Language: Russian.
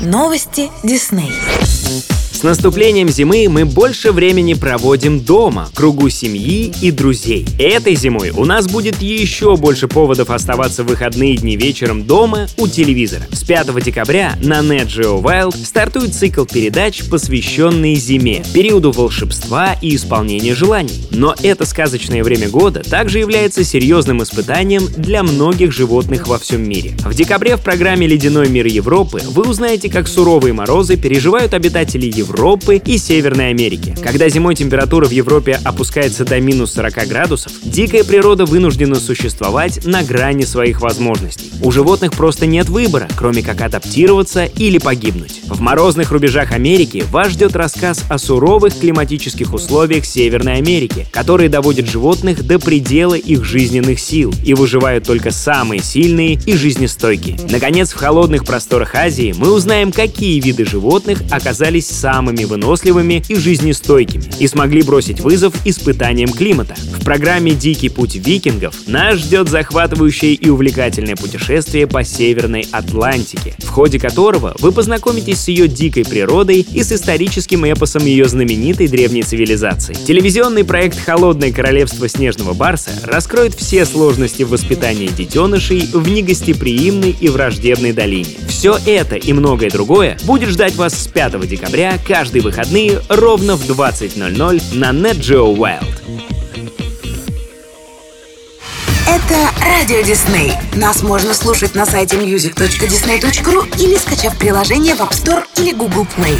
Новости Дисней. С наступлением зимы мы больше времени проводим дома, в кругу семьи и друзей. Этой зимой у нас будет еще больше поводов оставаться в выходные дни вечером дома у телевизора. С 5 декабря на Net Geo Wild стартует цикл передач, посвященный зиме, периоду волшебства и исполнения желаний. Но это сказочное время года также является серьезным испытанием для многих животных во всем мире. В декабре в программе «Ледяной мир Европы» вы узнаете, как суровые морозы переживают обитатели Европы Европы и Северной Америки. Когда зимой температура в Европе опускается до минус 40 градусов, дикая природа вынуждена существовать на грани своих возможностей. У животных просто нет выбора, кроме как адаптироваться или погибнуть. В морозных рубежах Америки вас ждет рассказ о суровых климатических условиях Северной Америки, которые доводят животных до предела их жизненных сил и выживают только самые сильные и жизнестойкие. Наконец, в холодных просторах Азии мы узнаем, какие виды животных оказались самыми самыми выносливыми и жизнестойкими и смогли бросить вызов испытаниям климата. В программе «Дикий путь викингов» нас ждет захватывающее и увлекательное путешествие по Северной Атлантике, в ходе которого вы познакомитесь с ее дикой природой и с историческим эпосом ее знаменитой древней цивилизации. Телевизионный проект «Холодное королевство снежного барса» раскроет все сложности в воспитании детенышей в негостеприимной и враждебной долине. Все это и многое другое будет ждать вас с 5 декабря каждые выходные ровно в 20.00 на Net Geo Wild. Это Радио Дисней. Нас можно слушать на сайте music.disney.ru или скачав приложение в App Store или Google Play.